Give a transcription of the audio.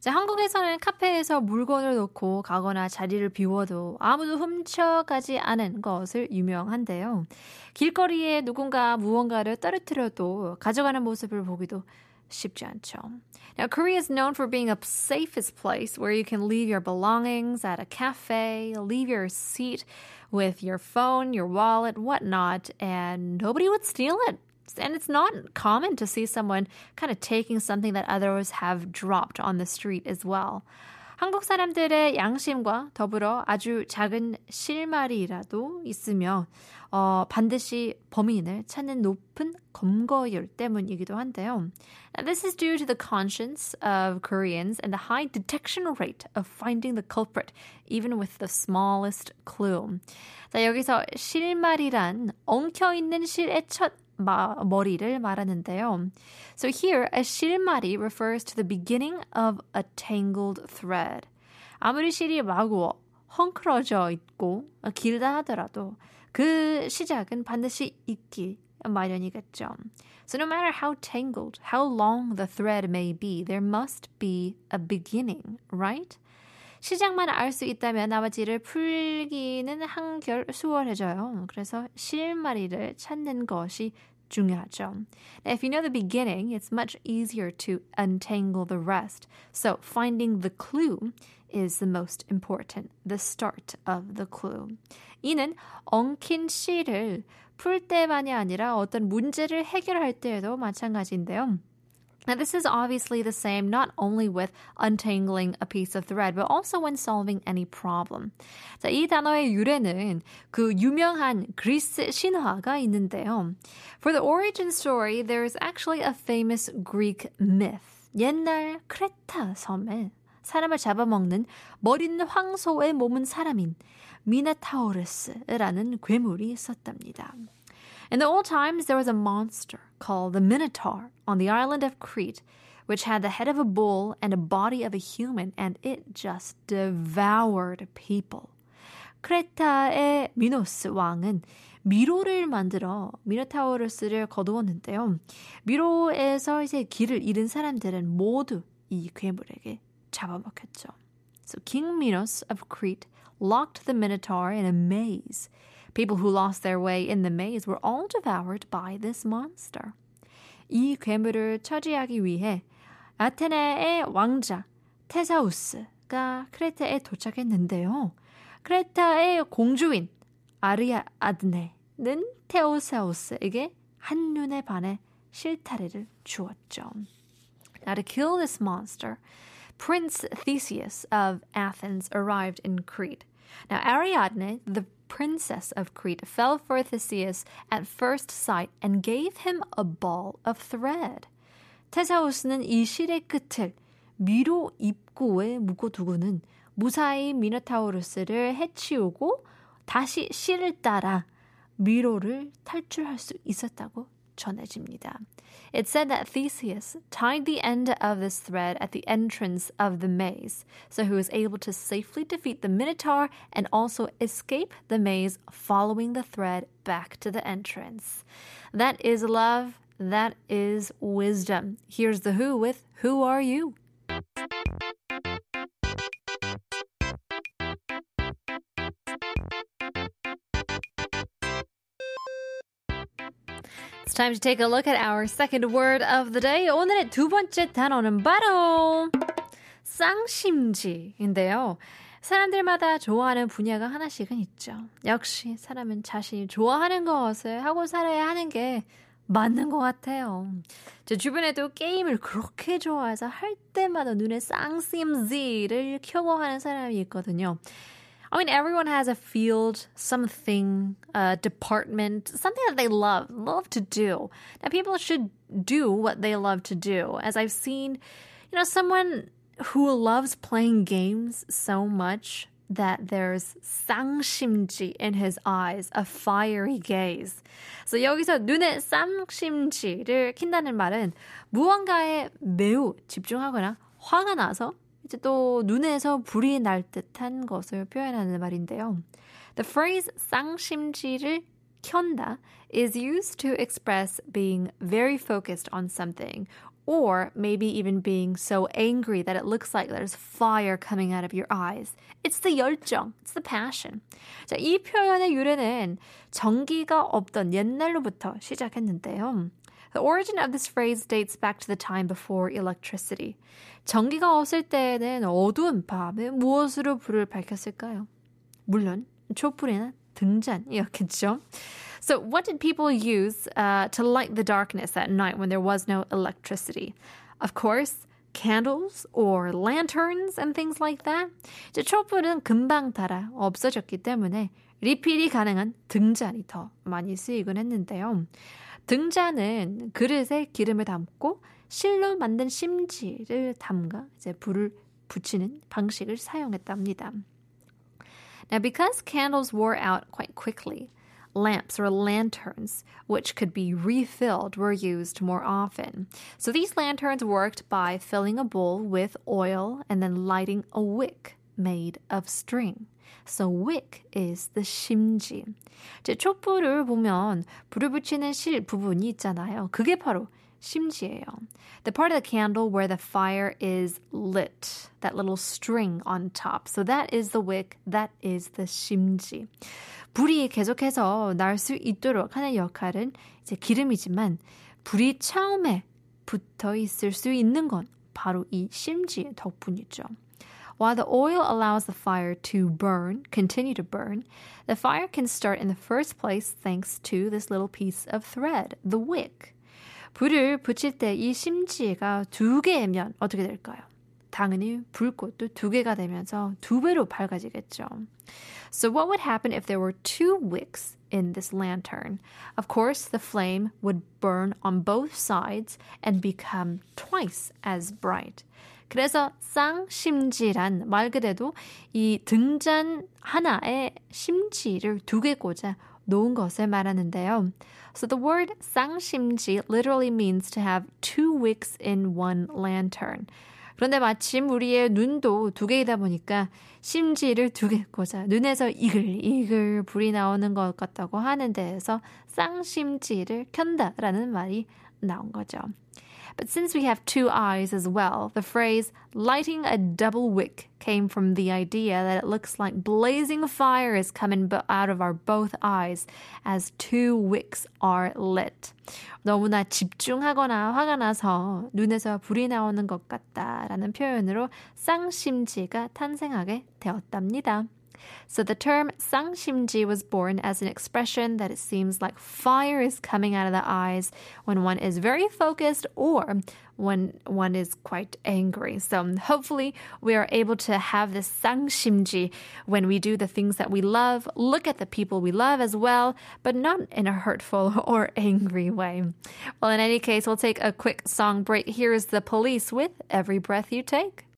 자, 한국에서는 카페에서 물건을 놓고 가거나 자리를 비워도 아무도 훔쳐가지 않은 것을 유명한데요. 길거리에 누군가 무언가를 떨어뜨려도 가져가는 모습을 보기도 쉽지 않죠. Now, Korea is known for being a safest place where you can leave your belongings at a cafe, leave your seat with your phone, your wallet, whatnot, and nobody would steal it. And it's not common to see someone kind of taking something that others have dropped on the street as well. 한국 사람들의 양심과 더불어 아주 작은 실마리라도 있으며 어, 반드시 범인을 찾는 높은 검거율 때문이기도 한데요. Now, this is due to the conscience of Koreans and the high detection rate of finding the culprit, even with the smallest clue. 자, 여기서 실마리란 엉켜있는 실의 첫 마, 머리를 말하는데요. So here, a 실마리 refers to the beginning of a tangled thread. 아무리 실이 마구 헝클어져 있고 길다 하더라도 그 시작은 반드시 있기 마련이겠죠. So no matter how tangled, how long the thread may be, there must be a beginning, right? 시작만 알 수 있다면 나머지를 풀기는 한결 수월해져요. 그래서 실마리를 찾는 것이 중요하죠. If you know the beginning, it's much easier to untangle the rest. So finding the clue is the most important, the start of the clue. 이는 엉킨 실을 풀 때만이 아니라 어떤 문제를 해결할 때에도 마찬가지인데요. Now, this is obviously the same not only with untangling a piece of thread, but also when solving any problem. 자, 이 단어의 유래는 그 유명한 그리스 신화가 있는데요. For the origin story, there is actually a famous Greek myth. 옛날 크레타 섬에 사람을 잡아먹는 머리는 황소에 몸은 사람인 미나타우루스라는 괴물이 있었답니다. In the old times, there was a monster called the Minotaur on the island of Crete, which had the head of a bull and a body of a human, and it just devoured people. 크레타의 미노스 왕은 미로를 만들어 미노타우루스를 거두었는데요. 미로에서 이제 길을 잃은 사람들은 모두 이 괴물에게 잡아먹혔죠. So King Minos of Crete locked the Minotaur in a maze. People who lost their way in the maze were all devoured by this monster. 이 괴물을 처리하기 위해 아테네의 왕자 테사우스가 크레타에 도착했는데요. 크레타의 공주인 아리아드네는 테오사우스에게 한눈에 반해 실타래를 주었죠. Now to kill this monster, Prince Theseus of Athens arrived in Crete. Now Ariadne, the princess of Crete, fell for Theseus at first sight and gave him a ball of thread. 테사우스는 이 실의 끝을 미로 입구에 묶어두고는 무사히 미노타우루스를 해치우고 다시 실을 따라 미로를 탈출할 수 있었다고 전해집니다. It said that Theseus tied the end of this thread at the entrance of the maze, so he was able to safely defeat the Minotaur and also escape the maze following the thread back to the entrance. That is love. That is wisdom. Here's the Who with Who Are You? Time to take a look at our second word of the day. 오늘의 두 번째 단어는 바로 쌍심지인데요. 사람들마다 좋아하는 분야가 하나씩은 있죠. 역시 사람은 자신이 좋아하는 것을 하고 살아야 하는 게 맞는 것 같아요. 제 주변에도 게임을 그렇게 좋아해서 할 때마다 눈에 쌍심지를 켜고 하는 사람이 있거든요. I mean, everyone has a field, something, a department, something that they love, love to do. Now, people should do what they love to do. As I've seen, you know, someone who loves playing games so much that there's 쌍심지 in his eyes, a fiery gaze. So 여기서 눈에 쌍심지를 킨다는 말은 무언가에 매우 집중하거나 화가 나서 이제 또 눈에서 불이 날 듯한 것을 표현하는 말인데요. The phrase 쌍심지를 켠다 is used to express being very focused on something or maybe even being so angry that it looks like there's fire coming out of your eyes. It's the 열정, it's the passion. 자, 이 표현의 유래는 전기가 없던 옛날로부터 시작했는데요. The origin of this phrase dates back to the time before electricity. 전기가 없을 때는 어두운 밤에 무엇으로 불을 밝혔을까요? 물론 촛불이나 등잔이었겠죠. So, what did people use uh, to light the darkness at night when there was no electricity? Of course, candles or lanterns and things like that. 이제 촛불은 금방 달아 없어졌기 때문에 리필이 가능한 등잔이 더 많이 쓰이곤 했는데요. 등잔은 그릇에 기름을 담고 실로 만든 심지를 담가 이제 불을 붙이는 방식을 사용했답니다. Now, because candles wore out quite quickly, lamps or lanterns, which could be refilled, were used more often. So these lanterns worked by filling a bowl with oil and then lighting a wick made of string. So wick is the 심지. 제 촛불을 보면 불을 붙이는 실 부분이 있잖아요. 그게 바로 심지예요. The part of the candle where the fire is lit, that little string on top. So that is the wick, that is the 심지. 불이 계속해서 날 수 있도록 하는 역할은 이제 기름이지만 불이 처음에 붙어 있을 수 있는 건 바로 이 심지 덕분이죠. While the oil allows the fire to burn, continue to burn, the fire can start in the first place thanks to this little piece of thread, the wick. 불을 붙일 때 이 심지가 두 개면 어떻게 될까요? 당연히 불꽃도 두 개가 되면서 두 배로 밝아지겠죠. So what would happen if there were two wicks in this lantern? Of course, the flame would burn on both sides and become twice as bright. 그래서 쌍심지란 말 그대로 이 등잔 하나에 심지를 두 개 꽂아 놓은 것을 말하는데요. So the word 쌍심지 literally means to have two wicks in one lantern. 그런데 마침 우리의 눈도 두 개이다 보니까 심지를 두 개 꽂아 눈에서 이글이글 불이 나오는 것 같다고 하는 데에서 쌍심지를 켠다라는 말이 나온 거죠. But since we have two eyes as well, the phrase lighting a double wick came from the idea that it looks like blazing fire is coming out of our both eyes as two wicks are lit. 너무나 집중하거나 화가 나서 눈에서 불이 나오는 것 같다라는 표현으로 쌍심지가 탄생하게 되었답니다. So the term sangshimji was born as an expression that it seems like fire is coming out of the eyes when one is very focused or when one is quite angry. So hopefully we are able to have this sangshimji when we do the things that we love, look at the people we love as well, but not in a hurtful or angry way. Well, in any case, we'll take a quick song break. Here is the Police with Every Breath You Take.